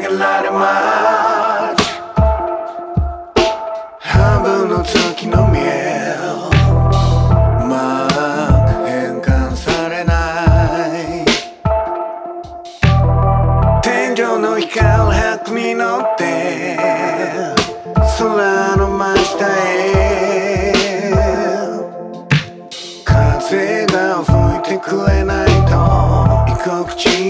げられます半分の月の見えまあ変換されない天井の光白に乗って空の真下へ風が吹いてくれないと居心地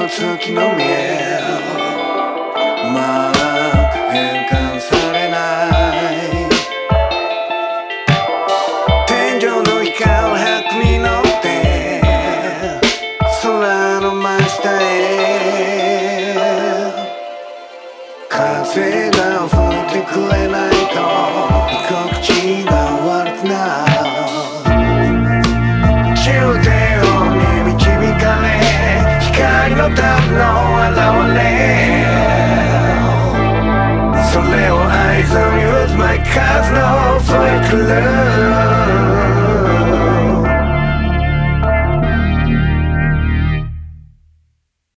の月の見えまあ変換されない。天井の光白に乗って空の真下へ風が吹いてくれないと。光のタブの現れそれを合図に渦